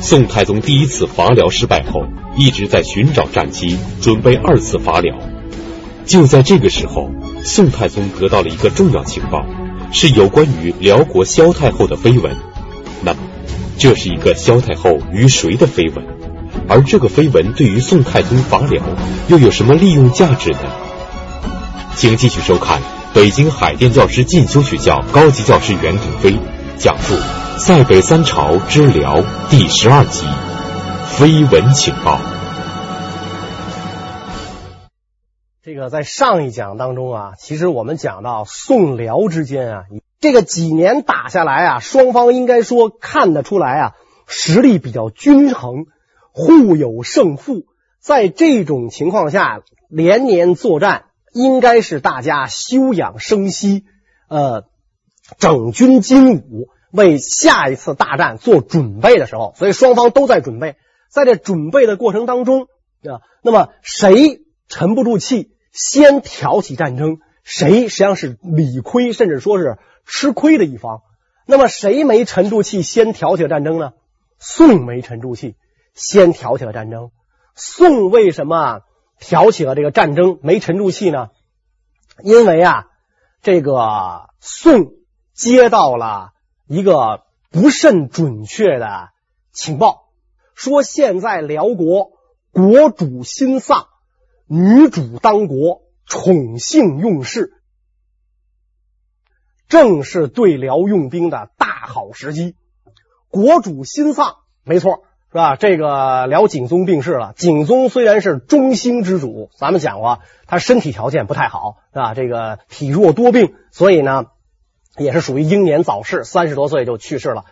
宋太宗第一次伐辽失败后，一直在寻找战机，准备二次伐辽。就在这个时候，宋太宗得到了一个重要情报，是有关于辽国萧太后的绯闻。那么，这是一个萧太后与谁的绯闻？而这个绯闻对于宋太宗伐辽又有什么利用价值呢？请继续收看北京海淀教师进修学校高级教师袁腾飞讲述《塞北三朝之辽》第十二集《绯闻情报》。这个在上一讲当中啊，其实我们讲到宋辽之间啊，这个几年打下来啊，双方应该说看得出来啊，实力比较均衡，互有胜负。在这种情况下，连年作战。应该是大家休养生息，呃，整军精武，为下一次大战做准备的时候，所以双方都在准备。在这准备的过程当中啊，那么谁沉不住气，先挑起战争，谁实际上是理亏，甚至说是吃亏的一方。那么谁没沉住气，先挑起了战争呢？宋没沉住气，先挑起了战争。宋为什么？挑起了这个战争，没沉住气呢，因为啊，这个宋接到了一个不甚准确的情报，说现在辽国国主新丧，女主当国，宠幸用事，正是对辽用兵的大好时机。国主新丧，没错。是吧？这个辽景宗病逝了。景宗虽然是中兴之主，咱们讲过，他身体条件不太好，是吧？这个体弱多病，所以呢，也是属于英年早逝，三十多岁就去世了。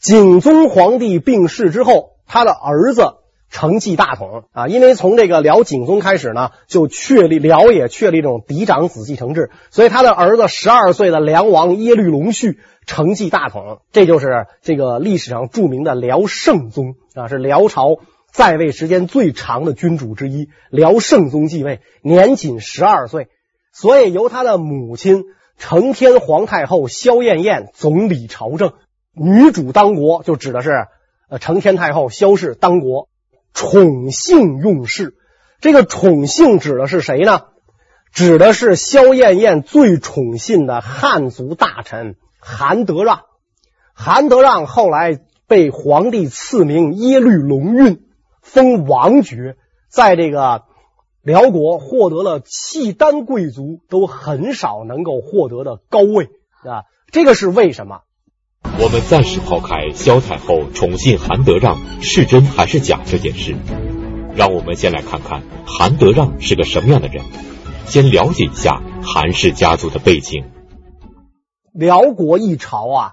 景宗皇帝病逝之后，他的儿子承继大统啊。因为从这个辽景宗开始呢，就确立辽也确立这种嫡长子继承制，所以他的儿子十二岁的梁王耶律隆绪。承继大统，这就是这个历史上著名的辽圣宗啊，是辽朝在位时间最长的君主之一。辽圣宗继位，年仅十二岁，所以由他的母亲承天皇太后萧燕燕总理朝政，女主当国，就指的是呃承天太后萧氏当国，宠幸用事。这个宠幸指的是谁呢？指的是萧燕燕最宠信的汉族大臣。韩德让，韩德让后来被皇帝赐名耶律隆运，封王爵，在这个辽国获得了契丹贵族都很少能够获得的高位啊！这个是为什么？我们暂时抛开萧太后宠信韩德让是真还是假这件事，让我们先来看看韩德让是个什么样的人，先了解一下韩氏家族的背景。辽国一朝啊，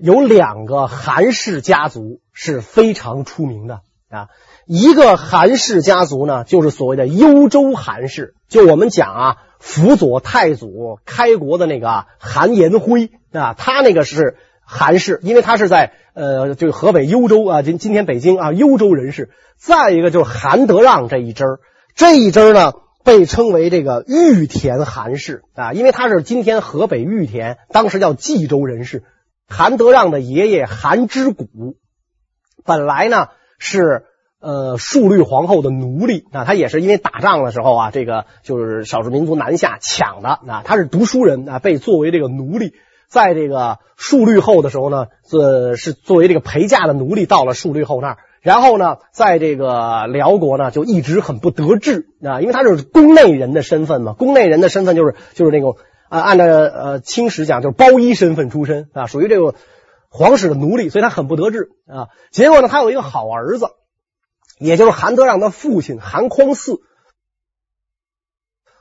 有两个韩氏家族是非常出名的啊。一个韩氏家族呢，就是所谓的幽州韩氏，就我们讲啊，辅佐太祖开国的那个韩延辉啊，他那个是韩氏，因为他是在呃，就河北幽州啊，今今天北京啊，幽州人士。再一个就是韩德让这一支，这一支呢。被称为这个玉田韩氏啊，因为他是今天河北玉田，当时叫冀州人士。韩德让的爷爷韩之谷，本来呢是呃述律皇后的奴隶啊，他也是因为打仗的时候啊，这个就是少数民族南下抢的啊，他是读书人啊，被作为这个奴隶，在这个述律后的时候呢，这是作为这个陪嫁的奴隶到了述律后那儿。然后呢，在这个辽国呢，就一直很不得志啊，因为他是宫内人的身份嘛，宫内人的身份就是就是那种啊，按照呃清史讲就是包衣身份出身啊，属于这个皇室的奴隶，所以他很不得志啊。结果呢，他有一个好儿子，也就是韩德让的父亲韩匡嗣，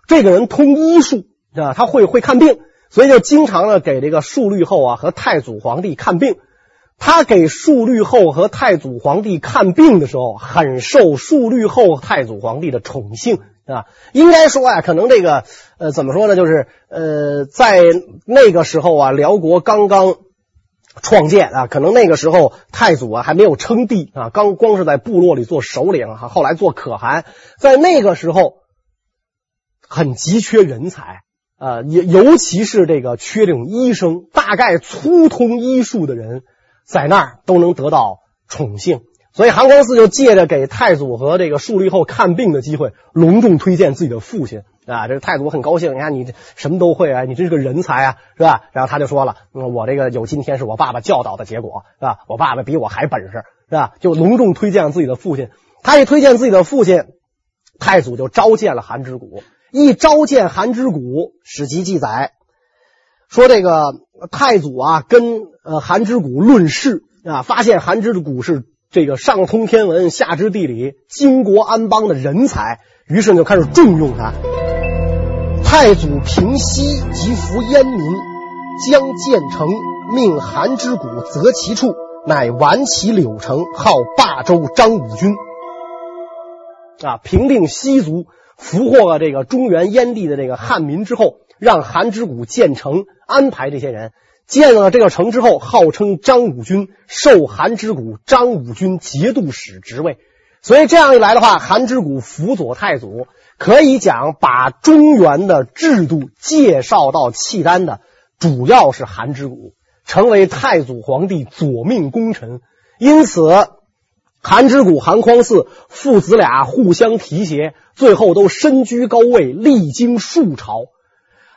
这个人通医术啊，他会会看病，所以就经常的给这个述律后啊和太祖皇帝看病。他给述律后和太祖皇帝看病的时候，很受述律后太祖皇帝的宠幸啊。应该说啊，可能这个呃，怎么说呢？就是呃，在那个时候啊，辽国刚刚创建啊，可能那个时候太祖啊还没有称帝啊，刚光是在部落里做首领啊，后来做可汗，在那个时候很急缺人才啊，尤尤其是这个缺这种医生，大概粗通医术的人。在那儿都能得到宠幸。所以韩光嗣就借着给太祖和这个述律后看病的机会，隆重推荐自己的父亲啊。这个太祖很高兴，你看你这什么都会啊，你真是个人才啊，是吧？然后他就说了，嗯，我这个有今天是我爸爸教导的结果，是吧？我爸爸比我还本事，是吧？就隆重推荐自己的父亲。他一推荐自己的父亲，太祖就召见了韩之谷。一召见韩之谷，史籍记载说，这个太祖啊跟呃韩之谷论事啊，发现韩之谷是。这个上通天文，下知地理，经国安邦的人才，于是就开始重用他。太祖平西即服燕民，将建成，命韩之谷择其处，乃完其柳城，号霸州张武军。啊，平定西族，俘获了这个中原燕地的这个汉民之后，让韩之谷建成，安排这些人。建了这个城之后，号称张武军，授韩之谷张武军节度使职位。所以这样一来的话，韩之谷辅佐太祖，可以讲把中原的制度介绍到契丹的，主要是韩之谷，成为太祖皇帝左命功臣。因此，韩之谷、韩匡嗣父子俩互相提携，最后都身居高位，历经数朝。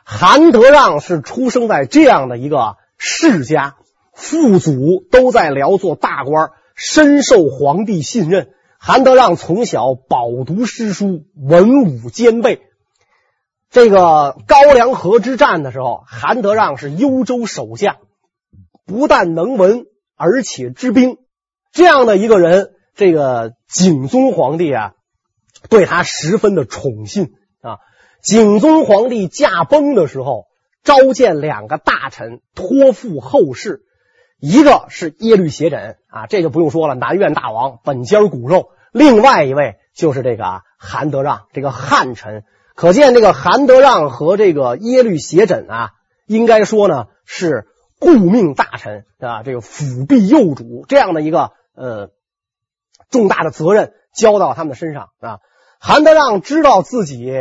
韩德让是出生在这样的一个世家，父祖都在辽做大官，深受皇帝信任。韩德让从小饱读诗书，文武兼备。这个高梁河之战的时候，韩德让是幽州守将，不但能文，而且知兵。这样的一个人，这个景宗皇帝啊，对他十分的宠信啊。景宗皇帝驾崩的时候，召见两个大臣，托付后事。一个是耶律斜轸啊，这就不用说了，南院大王，本家骨肉。另外一位就是这个韩德让，这个汉臣。可见这个韩德让和这个耶律斜轸啊，应该说呢是顾命大臣啊，这个辅弼幼主这样的一个呃重大的责任交到他们的身上啊。韩德让知道自己。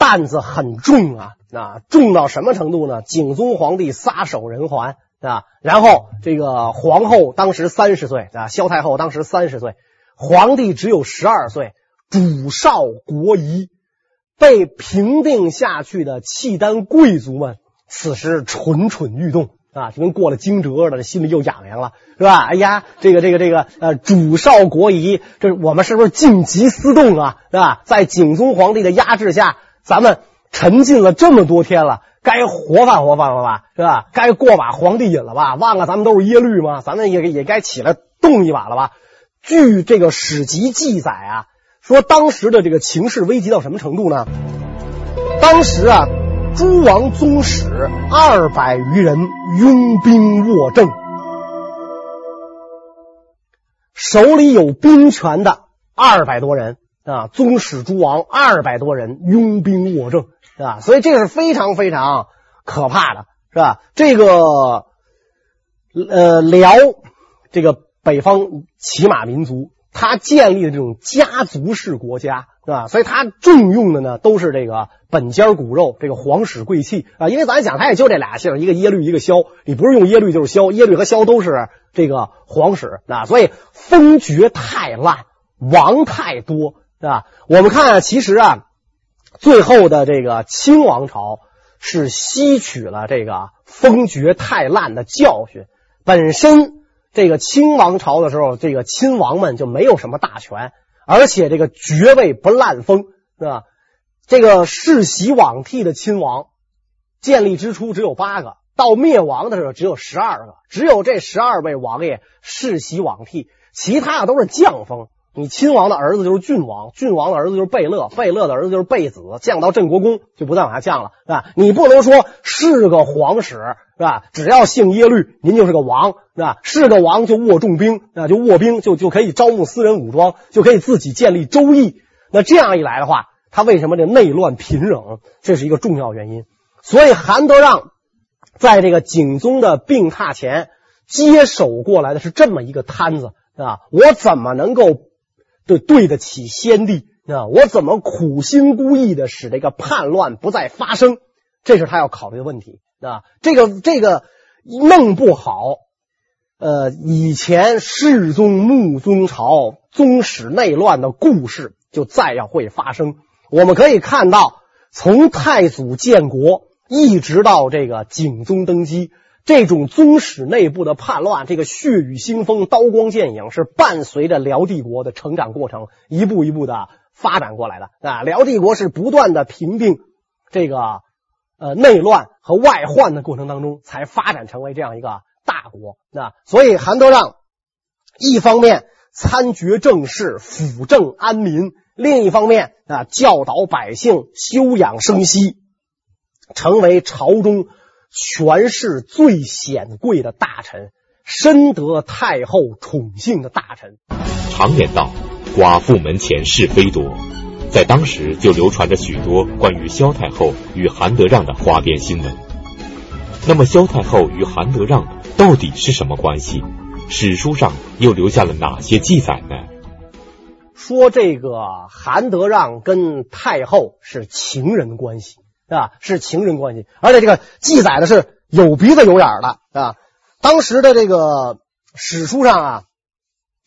担子很重啊，啊，重到什么程度呢？景宗皇帝撒手人寰啊，然后这个皇后当时三十岁啊，萧太后当时三十岁，皇帝只有十二岁，主少国疑，被平定下去的契丹贵族们此时蠢蠢欲动啊，就跟过了惊蛰似的，心里又痒痒了，是吧？哎呀，这个这个这个呃，主少国疑，这我们是不是晋级思动啊？是吧？在景宗皇帝的压制下。咱们沉浸了这么多天了，该活泛活泛了吧，是吧？该过把皇帝瘾了吧？忘了咱们都是耶律吗？咱们也也该起来动一把了吧？据这个史籍记载啊，说当时的这个情势危急到什么程度呢？当时啊，诸王宗室二百余人拥兵握政，手里有兵权的二百多人。啊，宗室诸王二百多人拥兵握政，是吧？所以这是非常非常可怕的，是吧？这个呃，辽这个北方骑马民族，他建立的这种家族式国家，是吧？所以他重用的呢都是这个本家骨肉，这个皇室贵戚啊。因为咱讲，他也就这俩姓，一个耶律，一个萧。你不是用耶律就是萧，耶律和萧都是这个皇室啊。所以封爵太滥，王太多。是吧？我们看啊，其实啊，最后的这个清王朝是吸取了这个封爵太滥的教训。本身这个清王朝的时候，这个亲王们就没有什么大权，而且这个爵位不滥封，是吧？这个世袭罔替的亲王，建立之初只有八个，到灭亡的时候只有十二个，只有这十二位王爷世袭罔替，其他的都是降封。你亲王的儿子就是郡王，郡王的儿子就是贝勒，贝勒的儿子就是贝子，降到镇国公就不再往下降了，是吧？你不能说是个皇室，是吧？只要姓耶律，您就是个王，是吧？是个王就握重兵，啊，就握兵就就可以招募私人武装，就可以自己建立州邑。那这样一来的话，他为什么这内乱频仍？这是一个重要原因。所以韩德让在这个景宗的病榻前接手过来的是这么一个摊子，啊，我怎么能够？对，对得起先帝啊！我怎么苦心孤诣的使这个叛乱不再发生？这是他要考虑的问题啊！这个这个弄不好，呃，以前世宗、穆宗朝宗室内乱的故事就再要会发生。我们可以看到，从太祖建国一直到这个景宗登基，这种宗室内部的叛乱，这个血雨腥风、刀光剑影，是伴随着辽帝国的成长过程一步一步的发展过来的啊。辽帝国是不断的平定这个呃内乱和外患的过程当中，才发展成为这样一个大国。那所以韩德让一方面参决政事，辅政安民。另一方面啊，教导百姓休养生息，成为朝中权势最显贵的大臣，深得太后宠幸的大臣。常言道：“寡妇门前是非多。”在当时就流传着许多关于萧太后与韩德让的花边新闻。那么，萧太后与韩德让到底是什么关系？史书上又留下了哪些记载呢？说这个韩德让跟太后是情人关系啊，是情人关系，而且这个记载的是有鼻子有眼的啊。当时的这个史书上啊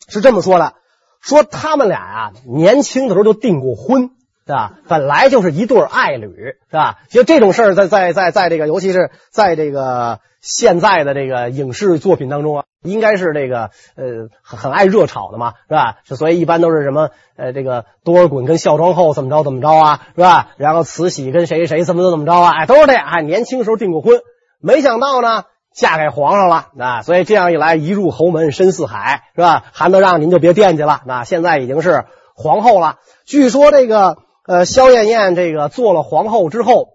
是这么说的：说他们俩啊年轻的时候就订过婚，是吧？本来就是一对爱侣，是吧？其实这种事儿在在在在这个，尤其是在这个现在的这个影视作品当中啊。应该是这个呃很爱热炒的嘛，是吧？所以一般都是什么呃这个多尔衮跟孝庄后怎么着怎么着啊，是吧？然后慈禧跟谁谁怎么怎么着啊，哎，都是这样。哎，年轻时候订过婚，没想到呢嫁给皇上了啊，所以这样一来一入侯门深似海，是吧？韩德让您就别惦记了，那现在已经是皇后了。据说这个呃萧燕燕这个做了皇后之后，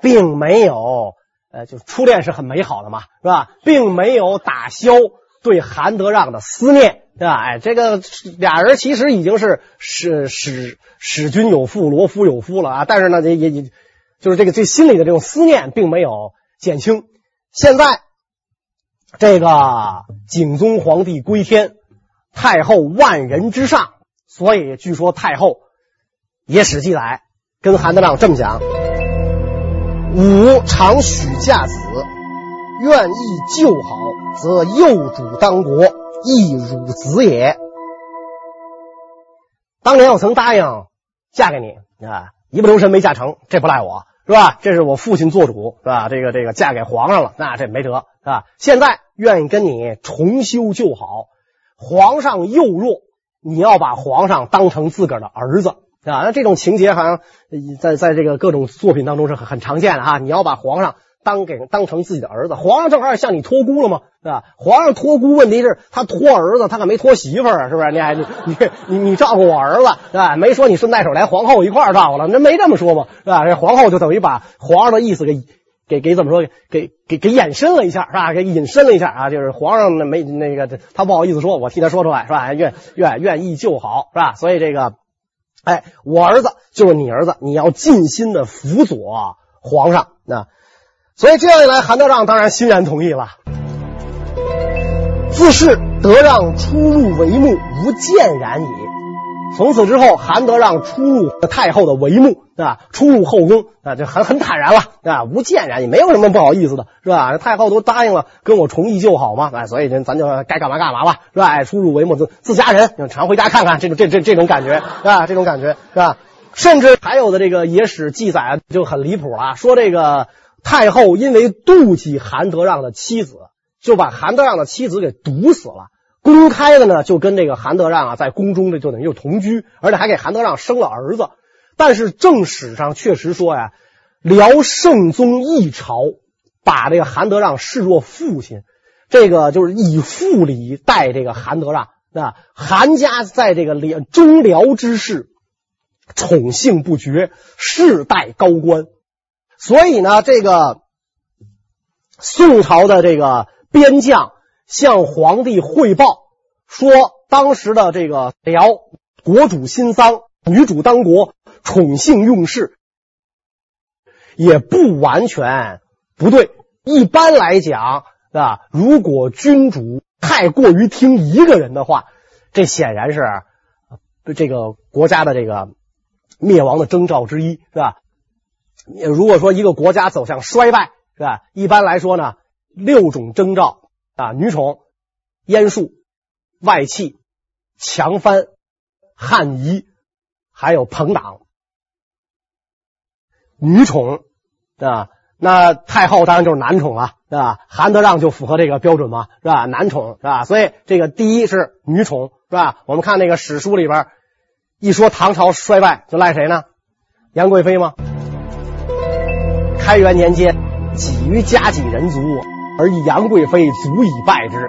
并没有。呃，就初恋是很美好的嘛，是吧？并没有打消对韩德让的思念，对吧？哎，这个俩人其实已经是使使使君有妇，罗夫有夫了啊。但是呢，也也，就是这个这心里的这种思念并没有减轻。现在这个景宗皇帝归天，太后万人之上，所以据说太后野史记载跟韩德让这么讲。吾常许嫁子，愿意就好，则幼主当国，亦汝子也。当年我曾答应嫁给你啊，一不留神没嫁成，这不赖我，是吧？这是我父亲做主，是吧？这个这个嫁给皇上了，那这没辙，是吧？现在愿意跟你重修旧好，皇上幼弱，你要把皇上当成自个儿的儿子。啊，那这种情节好像在在这个各种作品当中是很常见的哈。你要把皇上当给当成自己的儿子，皇上正好向你托孤了嘛，对吧？皇上托孤，问题是他托儿子，他可没托媳妇啊，是不是？你还你你你你照顾我儿子，对吧？没说你顺带手连皇后一块照顾了，那没这么说嘛，是吧？这皇后就等于把皇上的意思给给给怎么说？给给给延伸了一下，是吧？给引申了一下啊，就是皇上那没那个他不好意思说，我替他说出来，是吧？愿愿愿意就好，是吧？所以这个。哎，我儿子就是你儿子，你要尽心的辅佐皇上。那所以这样一来，韩德让当然欣然同意了。自是德让出入帷幕，无见然矣。从此之后，韩德让出入太后的帷幕啊，出入后宫啊，就很很坦然了啊，无见然也没有什么不好意思的，是吧？太后都答应了跟我重议旧好嘛，哎，所以咱就该干嘛干嘛吧，是吧？出入帷幕自自家人，常回家看看，这种这这这种感觉啊，这种感觉是吧？甚至还有的这个野史记载就很离谱了，说这个太后因为妒忌韩德让的妻子，就把韩德让的妻子给毒死了。公开的呢，就跟这个韩德让啊，在宫中的就等于就同居，而且还给韩德让生了儿子。但是正史上确实说呀，辽圣宗一朝把这个韩德让视若父亲，这个就是以父礼待这个韩德让。那韩家在这个辽中辽之事宠幸不绝，世代高官。所以呢，这个宋朝的这个边将。向皇帝汇报说，当时的这个辽国主新臧，女主当国，宠幸用事，也不完全不对。一般来讲啊，如果君主太过于听一个人的话，这显然是这个国家的这个灭亡的征兆之一，是吧？如果说一个国家走向衰败，是吧？一般来说呢，六种征兆。啊，女宠、燕树、外戚、强藩、汉仪，还有朋党。女宠啊，那太后当然就是男宠了，是吧？韩德让就符合这个标准嘛，是吧？男宠是吧？所以这个第一是女宠，是吧？我们看那个史书里边一说唐朝衰败，就赖谁呢？杨贵妃吗？开元年间，几于家己人族，而杨贵妃足以败之。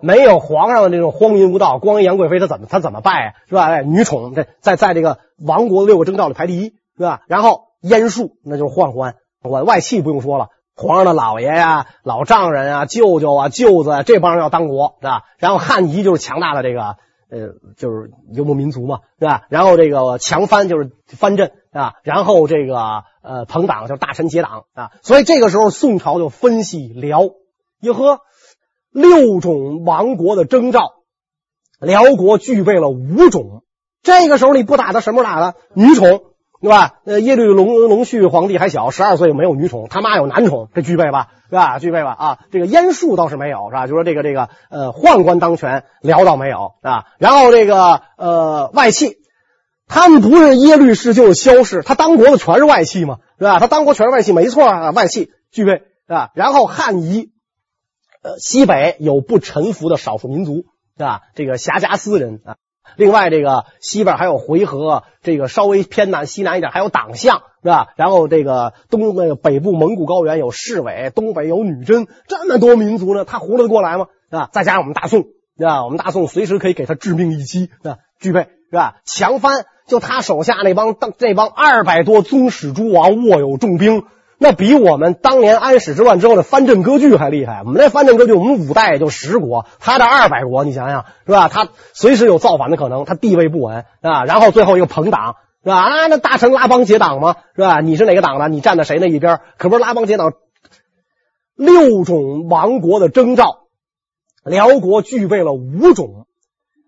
没有皇上的这种荒淫无道，光杨贵妃她怎么她怎么败啊？是吧？哎，女宠在在在这个亡国六个征兆里排第一。是吧？然后燕树那就是宦官，我外戚不用说了，皇上的老爷呀、老丈人啊、舅舅啊、舅子啊，这帮人要当国，是吧？然后汉仪就是强大的这个呃，就是游牧民族嘛，是吧？然后这个强藩就是藩镇啊，然后这个呃朋党就大臣结党啊，所以这个时候宋朝就分析辽，哟呵，六种亡国的征兆，辽国具备了五种，这个时候你不打他什么时候打他？女宠。对吧？呃，耶律隆隆绪皇帝还小，十二岁没有女宠，他妈有男宠，这具备吧？是吧？具备吧？啊，这个燕树倒是没有，是吧？就说这个这个呃，宦官当权，辽倒没有啊。然后这个呃，外戚，他们不是耶律氏就是萧氏，他当国的全是外戚嘛，是吧？他当国全是外戚，没错啊，外戚具备是吧？然后汉仪，呃，西北有不臣服的少数民族，是吧？这个黍贾斯人啊。另外，这个西边还有回纥，这个稍微偏南西南一点还有党项，是吧？然后这个东那个北部蒙古高原有侍卫，东北有女真，这么多民族呢，他活得过来吗？是吧？再加上我们大宋，是吧？我们大宋随时可以给他致命一击，是吧？具备是吧？强藩就他手下那帮当这帮二百多宗室诸王握有重兵。那比我们当年安史之乱之后的藩镇割据还厉害。我们那藩镇割据，我们五代也就十国，他这二百国，你想想是吧？他随时有造反的可能，他地位不稳啊。然后最后一个朋党是吧？啊，那大臣拉帮结党吗？是吧？你是哪个党的？你站在谁那一边？可不是拉帮结党。六种亡国的征兆，辽国具备了五种。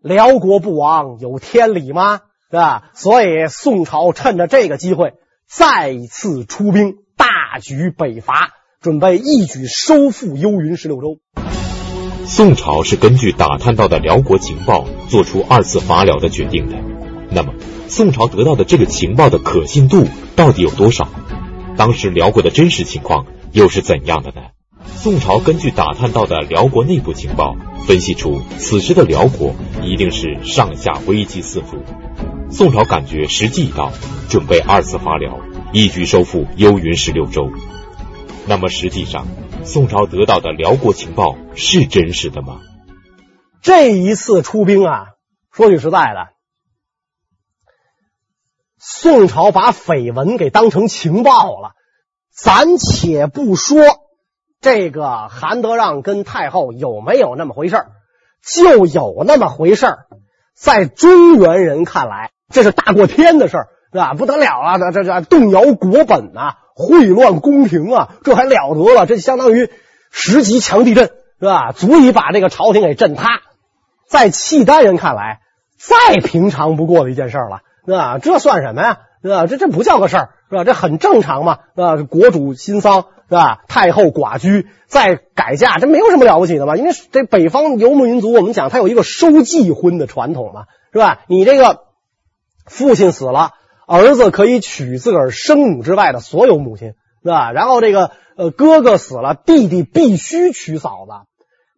辽国不亡有天理吗？是吧？所以宋朝趁着这个机会再次出兵。大举北伐，准备一举收复幽云十六州。宋朝是根据打探到的辽国情报做出二次伐辽的决定的。那么，宋朝得到的这个情报的可信度到底有多少？当时辽国的真实情况又是怎样的呢？宋朝根据打探到的辽国内部情报，分析出此时的辽国一定是上下危机四伏。宋朝感觉时机已到，准备二次伐辽。一举收复幽云十六州。那么实际上，宋朝得到的辽国情报是真实的吗？这一次出兵啊，说句实在的，宋朝把绯闻给当成情报了。暂且不说这个韩德让跟太后有没有那么回事就有那么回事在中原人看来，这是大过天的事儿。是吧？不得了啊！这这这动摇国本呐、啊，秽乱宫廷啊，这还了得了？这相当于十级强地震，是吧？足以把这个朝廷给震塌。在契丹人看来，再平常不过的一件事了，是吧？这算什么呀？是吧？这这不叫个事儿，是吧？这很正常嘛，是吧？国主新丧，是吧？太后寡居，再改嫁，这没有什么了不起的嘛。因为这北方游牧民族，我们讲他有一个收继婚的传统嘛，是吧？你这个父亲死了。儿子可以娶自个儿生母之外的所有母亲，是吧？然后这个呃哥哥死了，弟弟必须娶嫂子，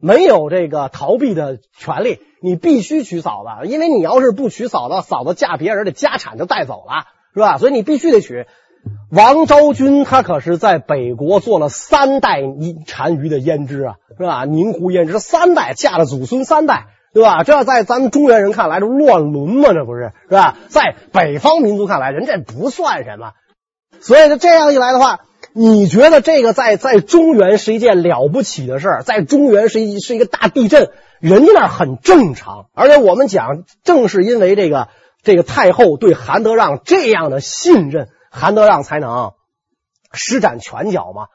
没有这个逃避的权利，你必须娶嫂子，因为你要是不娶嫂子，嫂子嫁别人，的家产就带走了，是吧？所以你必须得娶。王昭君她可是在北国做了三代单于的胭脂啊，是吧？宁胡胭脂三代嫁了祖孙三代。对吧？这在咱们中原人看来，这乱伦嘛？这不是是吧？在北方民族看来，人这不算什么。所以，就这样一来的话，你觉得这个在在中原是一件了不起的事儿，在中原是一是一个大地震，人家那很正常。而且我们讲，正是因为这个这个太后对韩德让这样的信任，韩德让才能施展拳脚嘛。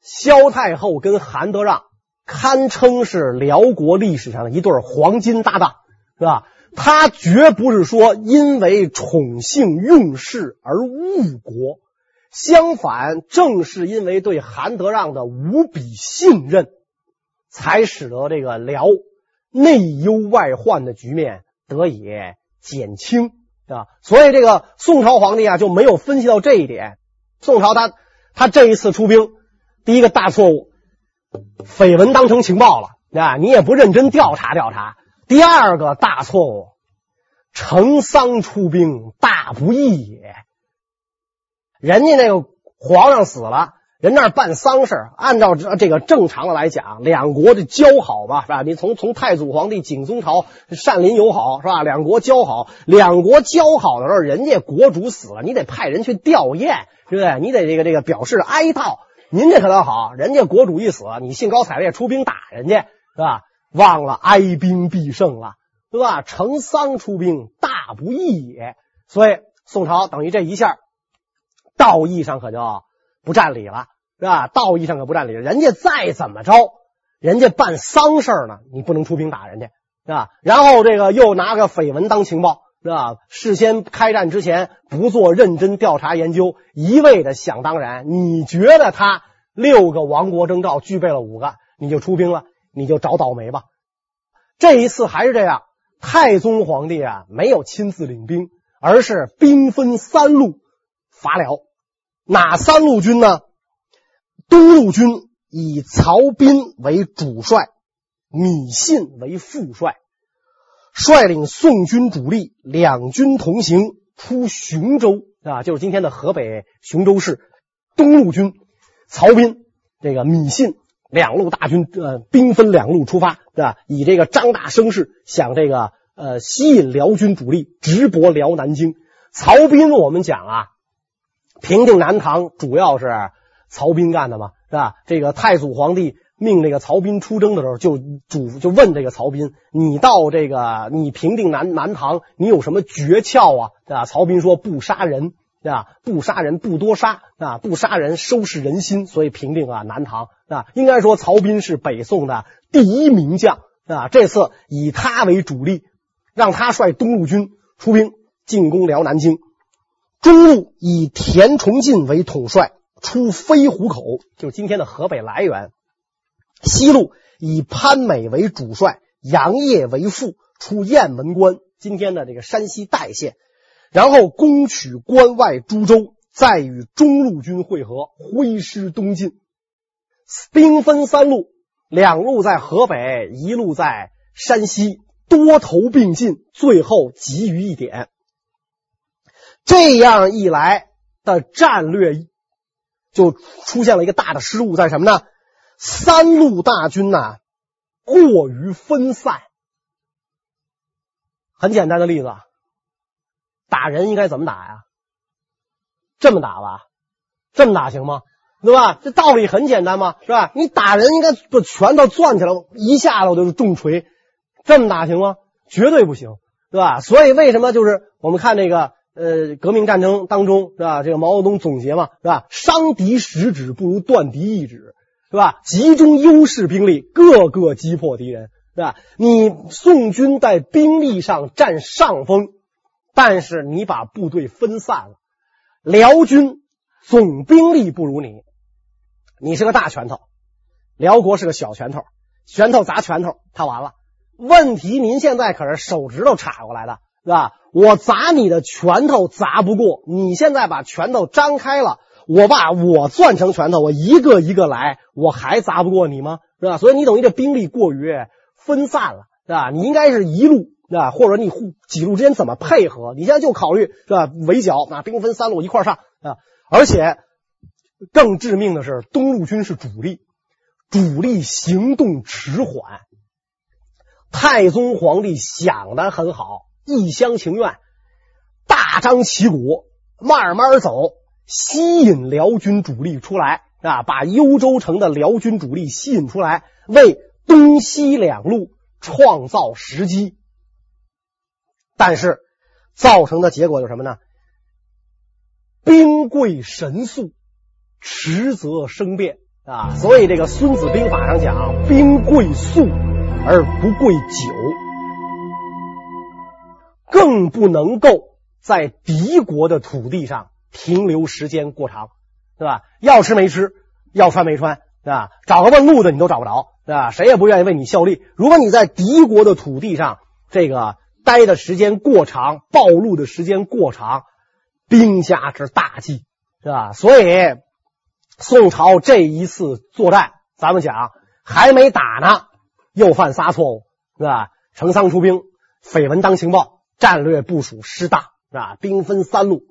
萧太后跟韩德让。堪称是辽国历史上的一对黄金搭档，是吧？他绝不是说因为宠幸用事而误国，相反，正是因为对韩德让的无比信任，才使得这个辽内忧外患的局面得以减轻啊。所以这个宋朝皇帝啊就没有分析到这一点。宋朝他他这一次出兵，第一个大错误，绯闻当成情报了啊，你也不认真调查调查。第二个大错误，成丧出兵，大不义也。人家那个皇上死了。人那儿办丧事，按照这个正常的来讲，两国的交好吧，是吧？你从从太祖皇帝景宗朝善邻友好，是吧？两国交好，两国交好的时候，人家国主死了，你得派人去吊唁，对不对？你得这个这个表示哀悼。您这可倒好，人家国主一死，你兴高采烈出兵打人家，是吧？忘了哀兵必胜了，对吧？成丧出兵，大不义也。所以宋朝等于这一下，道义上可就不占理了。是吧？道义上可不占理，人家再怎么着，人家办丧事呢，你不能出兵打人家，是吧？然后这个又拿个绯闻当情报，是吧？事先开战之前不做认真调查研究，一味的想当然。你觉得他六个亡国征兆具备了五个，你就出兵了，你就找倒霉吧。这一次还是这样，太宗皇帝啊没有亲自领兵，而是兵分三路伐辽。哪三路军呢？东路军以曹彬为主帅，芈信为副帅，率领宋军主力两军同行出雄州啊，就是今天的河北雄州市。东路军曹彬、这个芈信两路大军，呃，兵分两路出发，对吧？以这个张大声势，想这个呃吸引辽军主力直博辽南京。曹彬，我们讲啊，平定南唐主要是。曹彬干的嘛，是吧？这个太祖皇帝命这个曹彬出征的时候，就主就问这个曹彬：“你到这个你平定南南唐，你有什么诀窍啊？”啊？曹彬说：“不杀人，对吧？不杀人，不多杀啊，不杀人，收拾人心，所以平定啊南唐啊。应该说，曹彬是北宋的第一名将啊。这次以他为主力，让他率东路军出兵进攻辽南京，中路以田崇进为统帅。出飞虎口，就今天的河北涞源。西路以潘美为主帅，杨业为副，出雁门关，今天的这个山西代县。然后攻取关外诸州，再与中路军会合，挥师东进。兵分三路，两路在河北，一路在山西，多头并进，最后集于一点。这样一来的战略。就出现了一个大的失误，在什么呢？三路大军呐，过于分散。很简单的例子，打人应该怎么打呀？这么打吧，这么打行吗？对吧？这道理很简单嘛，是吧？你打人应该把拳头攥起来，一下子就是重锤，这么打行吗？绝对不行，对吧？所以为什么就是我们看这个？呃，革命战争当中是吧？这个毛泽东总结嘛，是吧？伤敌十指不如断敌一指，是吧？集中优势兵力，各个击破敌人，是吧？你宋军在兵力上占上风，但是你把部队分散了。辽军总兵力不如你，你是个大拳头，辽国是个小拳头，拳头砸拳头，他完了。问题您现在可是手指头插过来的。是吧？我砸你的拳头砸不过，你现在把拳头张开了，我把我攥成拳头，我一个一个来，我还砸不过你吗？是吧？所以你等于这兵力过于分散了，是吧？你应该是一路，是吧？或者你几路之间怎么配合？你现在就考虑是吧？围剿啊，兵分三路一块上啊！而且更致命的是，东路军是主力，主力行动迟缓。太宗皇帝想的很好。一厢情愿，大张旗鼓，慢慢走，吸引辽军主力出来啊！把幽州城的辽军主力吸引出来，为东西两路创造时机。但是造成的结果有什么呢？兵贵神速，迟则生变啊！所以这个《孙子兵法》上讲：兵贵速而不贵久。更不能够在敌国的土地上停留时间过长，对吧？要吃没吃，要穿没穿，对吧，找个问路的你都找不着，对吧，谁也不愿意为你效力。如果你在敌国的土地上，这个待的时间过长，暴露的时间过长，兵家之大忌，是吧？所以宋朝这一次作战，咱们讲还没打呢，又犯仨错误，是吧？成丧出兵，绯闻当情报，战略部署失当，是吧？兵分三路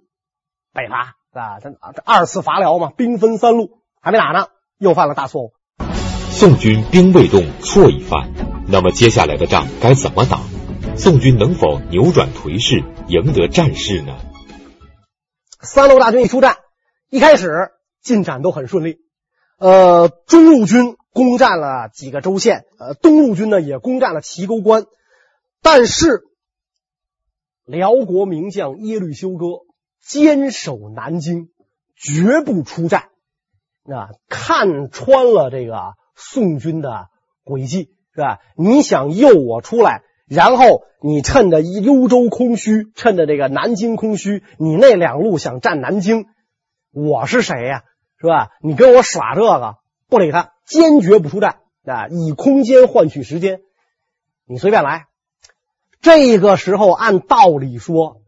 北伐，是吧？这二次伐辽嘛，兵分三路，还没打呢，又犯了大错误。宋军兵未动，错已犯。那么接下来的仗该怎么打？宋军能否扭转颓势，赢得战事呢？三路大军一出战，一开始进展都很顺利。呃，中路军。攻占了几个州县，呃，东路军呢也攻占了齐沟关，但是辽国名将耶律休哥坚守南京，绝不出战，啊，看穿了这个宋军的诡计，是吧？你想诱我出来，然后你趁着幽州空虚，趁着这个南京空虚，你那两路想占南京，我是谁呀？是吧？你跟我耍这个，不理他。坚决不出战啊！以空间换取时间，你随便来。这个时候，按道理说，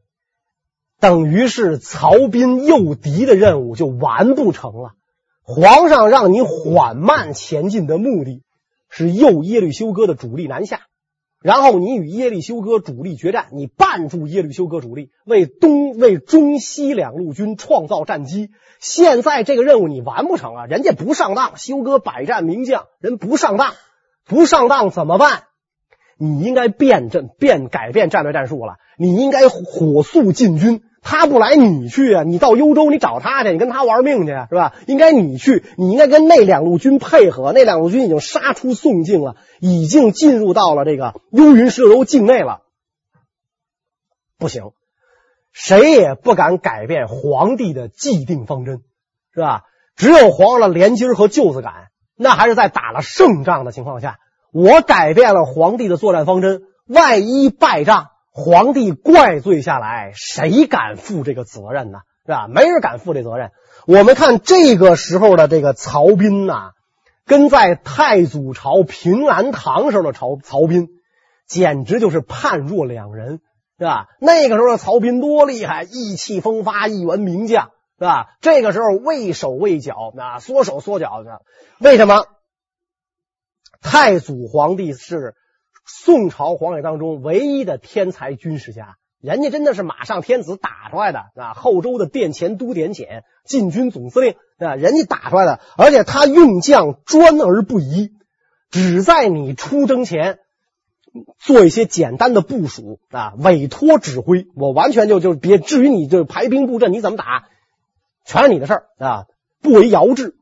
等于是曹彬诱敌的任务就完不成了。皇上让你缓慢前进的目的是诱耶律休哥的主力南下。然后你与耶律休哥主力决战，你绊住耶律休哥主力，为东为中西两路军创造战机。现在这个任务你完不成啊！人家不上当，休哥百战名将，人不上当，不上当怎么办？你应该变阵变改变战略战术了，你应该火速进军。他不来，你去啊！你到幽州，你找他去，你跟他玩命去，是吧？应该你去，你应该跟那两路军配合。那两路军已经杀出宋境了，已经进入到了这个幽云十六州境内了。不行，谁也不敢改变皇帝的既定方针，是吧？只有皇上的连襟和舅子敢，那还是在打了胜仗的情况下。我改变了皇帝的作战方针，万一败仗。皇帝怪罪下来，谁敢负这个责任呢？是吧？没人敢负这责任。我们看这个时候的这个曹彬呐，跟在太祖朝平兰堂时候的曹曹彬，简直就是判若两人，是吧？那个时候的曹彬多厉害，意气风发，一员名将，是吧？这个时候畏手畏脚，啊，缩手缩脚的。为什么？太祖皇帝是。宋朝皇帝当中唯一的天才军事家，人家真的是马上天子打出来的啊！后周的殿前都点检，禁军总司令啊，人家打出来的，而且他用将专而不疑，只在你出征前做一些简单的部署啊，委托指挥，我完全就就别至于你就排兵布阵，你怎么打，全是你的事儿啊！不为遥制，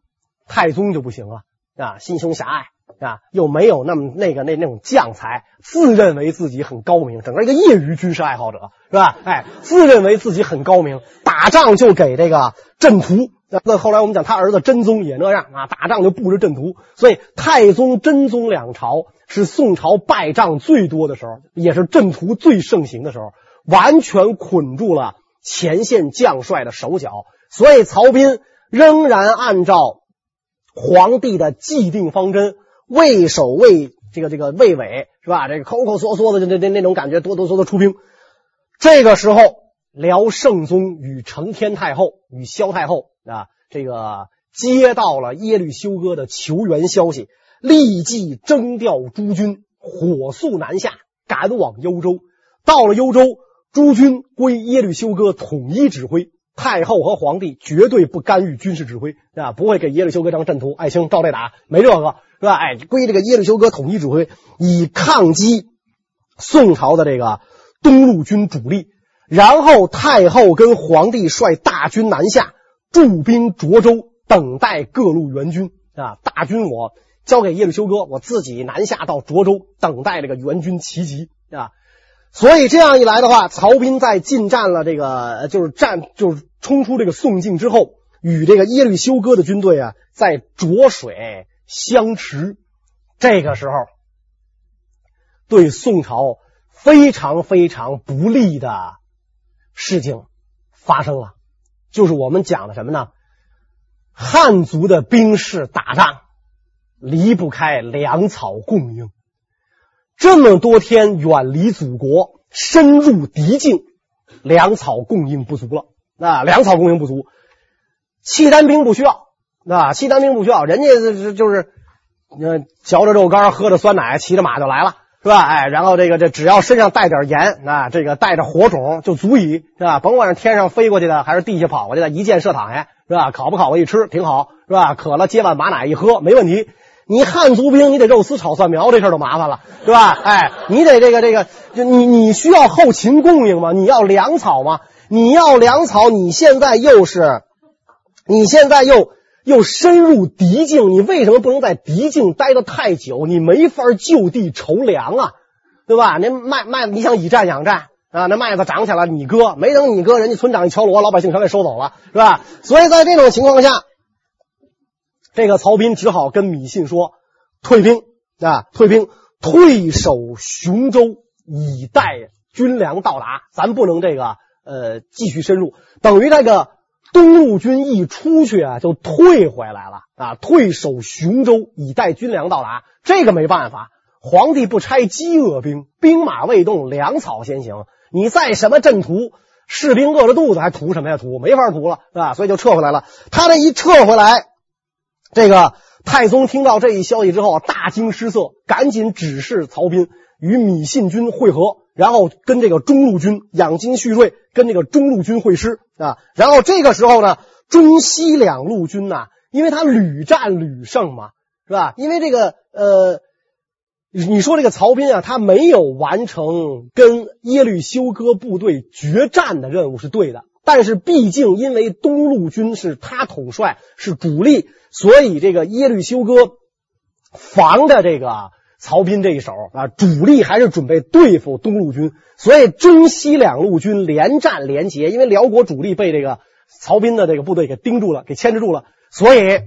太宗就不行了啊，心胸狭隘。啊，又没有那么那个那那种将才，自认为自己很高明，整个一个业余军事爱好者是吧？哎，自认为自己很高明，打仗就给这个阵图。那后来我们讲他儿子真宗也那样啊，打仗就布置阵图。所以太宗、真宗两朝是宋朝败仗最多的时候，也是阵图最盛行的时候，完全捆住了前线将帅的手脚。所以曹彬仍然按照皇帝的既定方针。畏首畏这个这个畏尾是吧？这个抠抠嗦嗦的，就那那那种感觉，哆哆嗦嗦出兵。这个时候，辽圣宗与承天太后与萧太后啊，这个接到了耶律休哥的求援消息，立即征调诸军，火速南下，赶往幽州。到了幽州，诸军归耶律休哥统一指挥。太后和皇帝绝对不干预军事指挥啊，不会给耶律休哥张阵图，爱卿照这打，没这个是吧？哎，归这个耶律休哥统一指挥，以抗击宋朝的这个东路军主力。然后太后跟皇帝率大军南下，驻兵涿州，等待各路援军啊。大军我交给耶律休哥，我自己南下到涿州，等待这个援军齐集啊。所以这样一来的话，曹彬在进占了这个，就是战，就是冲出这个宋境之后，与这个耶律休哥的军队啊，在浊水相持。这个时候，对宋朝非常非常不利的事情发生了，就是我们讲的什么呢？汉族的兵士打仗离不开粮草供应。这么多天远离祖国，深入敌境，粮草供应不足了。那粮草供应不足，契丹兵不需要。那契丹兵不需要，人家就是就是，呃，嚼着肉干，喝着酸奶，骑着马就来了。是吧？哎，然后这个这只要身上带点盐啊，这个带着火种就足以，是吧？甭管是天上飞过去的，还是地下跑过去的，一箭射躺下，是吧？烤不烤我一吃挺好，是吧？渴了接碗马奶一喝没问题。你汉族兵，你得肉丝炒蒜苗，这事儿就麻烦了，是吧？哎，你得这个这个，就你你需要后勤供应吗？你要粮草吗？你要粮草，你现在又是，你现在又。又深入敌境，你为什么不能在敌境待得太久？你没法就地筹粮啊，对吧？那麦麦子，你想以战养战啊？那麦子长起来，你割没等你割，人家村长一敲锣，老百姓全给收走了，是吧？所以在这种情况下，这个曹彬只好跟米信说：“退兵啊，退兵，退守雄州，以待军粮到达。咱不能这个呃继续深入，等于这个。”东路军一出去啊，就退回来了啊！退守雄州，以待军粮到达。这个没办法，皇帝不拆饥饿兵，兵马未动，粮草先行。你在什么阵图，士兵饿着肚子还图什么呀？图没法图了，是吧？所以就撤回来了。他这一撤回来，这个太宗听到这一消息之后，大惊失色，赶紧指示曹彬与米信军会合。然后跟这个中路军养精蓄锐，跟这个中路军会师啊。然后这个时候呢，中西两路军呐，因为他屡战屡胜嘛，是吧？因为这个呃，你说这个曹彬啊，他没有完成跟耶律休哥部队决战的任务是对的，但是毕竟因为东路军是他统帅是主力，所以这个耶律休哥防着这个。曹彬这一手啊，主力还是准备对付东路军，所以中西两路军连战连捷。因为辽国主力被这个曹彬的这个部队给盯住了，给牵制住了，所以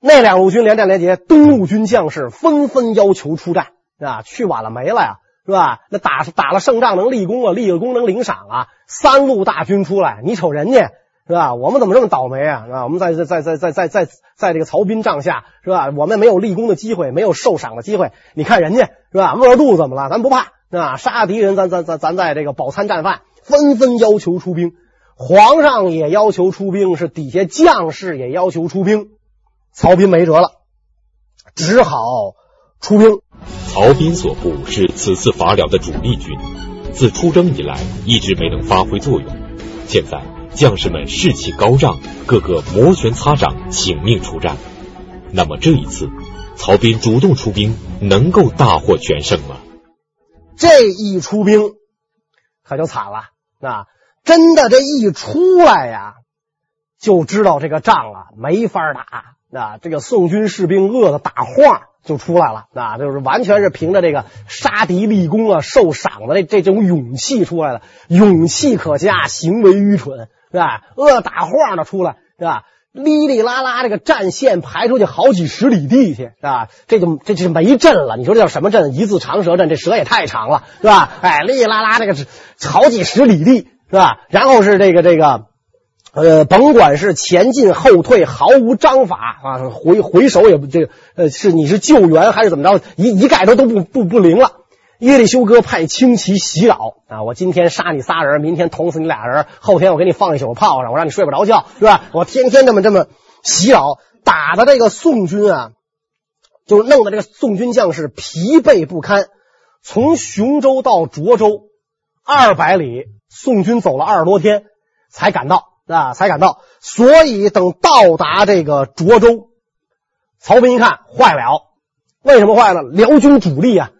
那两路军连战连捷。东路军将士纷纷要求出战啊，去晚了没了呀，是吧？那打打了胜仗能立功啊，立了功能领赏啊。三路大军出来，你瞅人家。是吧？我们怎么这么倒霉啊？啊，我们在在在在在在在在这个曹彬帐下，是吧？我们没有立功的机会，没有受赏的机会。你看人家，是吧？饿肚子怎么了？咱不怕，啊，杀敌人，咱咱咱咱在这个饱餐战饭，纷纷要求出兵。皇上也要求出兵，是底下将士也要求出兵。曹彬没辙了，只好出兵。曹彬所部是此次伐辽的主力军，自出征以来一直没能发挥作用，现在。将士们士气高涨，个个摩拳擦掌，请命出战。那么这一次，曹彬主动出兵，能够大获全胜吗？这一出兵，可就惨了啊！真的，这一出来呀，就知道这个仗啊没法打。啊，这个宋军士兵饿得打晃就出来了，啊，就是完全是凭着这个杀敌立功啊、受赏的这这种勇气出来的，勇气可嘉，行为愚蠢。是吧？饿打晃的出来，是吧？哩哩啦啦，这个战线排出去好几十里地去，是吧？这就这就没阵了。你说这叫什么阵？一字长蛇阵，这蛇也太长了，是吧？哎，哩哩啦啦，这个好几十里地，是吧？然后是这个这个，呃，甭管是前进后退，毫无章法啊，回回首也不这个，呃，是你是救援还是怎么着？一一概都都不不不灵了。耶律休哥派轻骑袭扰啊！我今天杀你仨人，明天捅死你俩人，后天我给你放一宿炮仗，我让你睡不着觉，是吧？我天天这么这么袭扰，打的这个宋军啊，就弄得这个宋军将士疲惫不堪。从雄州到涿州二百里，宋军走了二十多天才赶到啊，才赶到。所以等到达这个涿州，曹彬一看坏了，为什么坏了？辽军主力啊！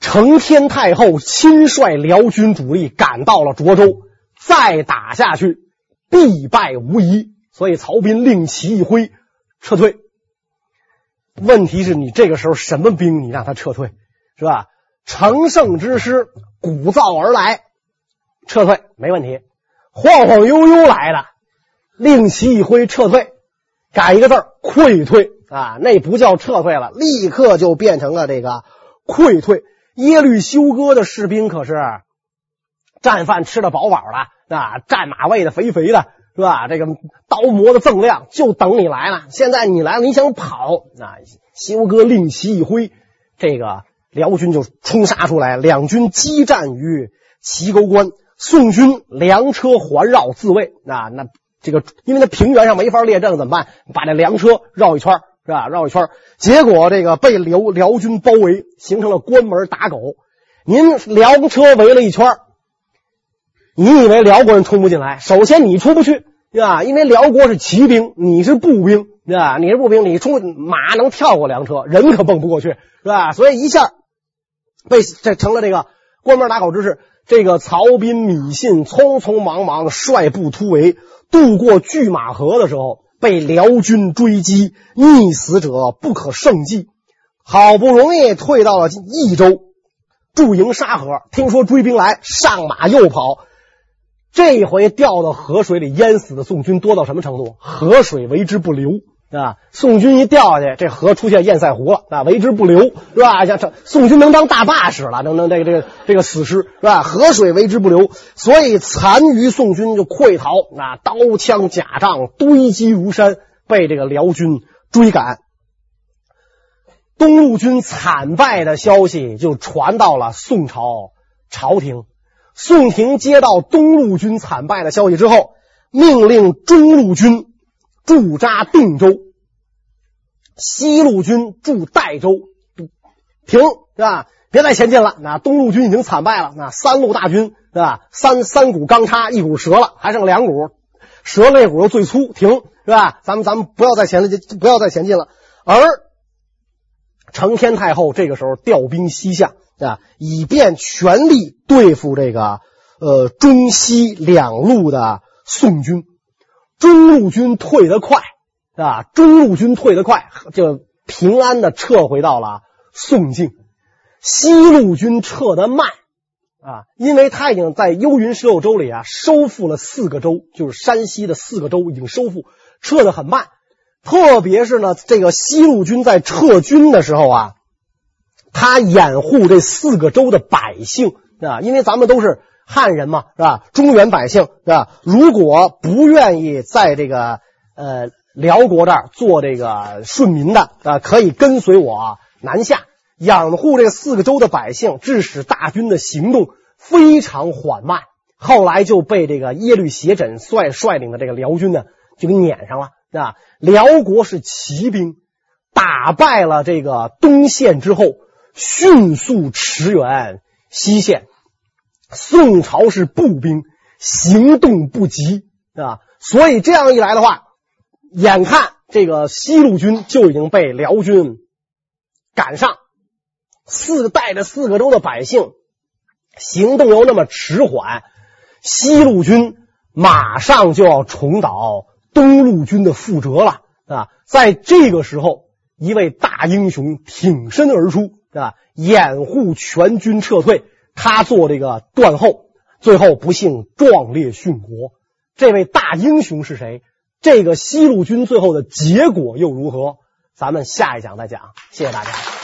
承天太后亲率辽军主力赶到了涿州，再打下去必败无疑。所以曹彬令旗一挥，撤退。问题是你这个时候什么兵？你让他撤退是吧？乘胜之师鼓噪而来，撤退没问题。晃晃悠悠来的，令旗一挥，撤退，改一个字，溃退啊！那不叫撤退了，立刻就变成了这个溃退。耶律休哥的士兵可是战饭吃得饱饱的啊，战马喂得肥肥的，是吧？这个刀磨的锃亮，就等你来了。现在你来了，你想跑啊？休哥令旗一挥，这个辽军就冲杀出来，两军激战于齐沟关。宋军粮车环绕自卫，啊那这个，因为那平原上没法列阵，怎么办？把这粮车绕一圈，是吧？绕一圈，结果这个被辽辽军包围，形成了关门打狗。您粮车围了一圈，你以为辽国人冲不进来？首先你出不去，对吧？因为辽国是骑兵，你是步兵，对吧？你是步兵，你冲马能跳过粮车，人可蹦不过去，是吧？所以一下被这成了这个关门打狗之势。这个曹彬、芈信匆匆忙忙率部突围，渡过拒马河的时候，被辽军追击，溺死者不可胜计。好不容易退到了益州，驻营沙河，听说追兵来，上马又跑。这回掉到河水里淹死的宋军多到什么程度？河水为之不流。啊，宋军一掉下去，这河出现堰塞湖了，啊，为之不流，是吧？像这宋军能当大坝使了，能能这个这个这个死尸，是吧？河水为之不流，所以残余宋军就溃逃，啊，刀枪甲仗堆积如山，被这个辽军追赶。东路军惨败的消息就传到了宋朝朝廷，宋廷接到东路军惨败的消息之后，命令中路军。驻扎定州，西路军驻代州，停是吧？别再前进了。那东路军已经惨败了，那三路大军是吧？三三股钢叉，一股折了，还剩两股，折了那股又最粗，停是吧？咱们咱们不要再前进，不要再前进了。而承天太后这个时候调兵西向啊，以便全力对付这个呃中西两路的宋军。中路军退得快，啊，中路军退得快，就平安的撤回到了宋境。西路军撤得慢，啊，因为他已经在幽云十六州里啊收复了四个州，就是山西的四个州已经收复，撤得很慢。特别是呢，这个西路军在撤军的时候啊，他掩护这四个州的百姓，啊，因为咱们都是。汉人嘛，是吧？中原百姓，是吧？如果不愿意在这个呃辽国这儿做这个顺民的，啊，可以跟随我南下，养护这四个州的百姓，致使大军的行动非常缓慢。后来就被这个耶律斜轸率率领的这个辽军呢，就给撵上了，是吧？辽国是骑兵，打败了这个东线之后，迅速驰援西线。宋朝是步兵，行动不急啊，所以这样一来的话，眼看这个西路军就已经被辽军赶上，四带着四个州的百姓行动又那么迟缓，西路军马上就要重蹈东路军的覆辙了啊！在这个时候，一位大英雄挺身而出啊，掩护全军撤退。他做这个断后，最后不幸壮烈殉国。这位大英雄是谁？这个西路军最后的结果又如何？咱们下一讲再讲。谢谢大家。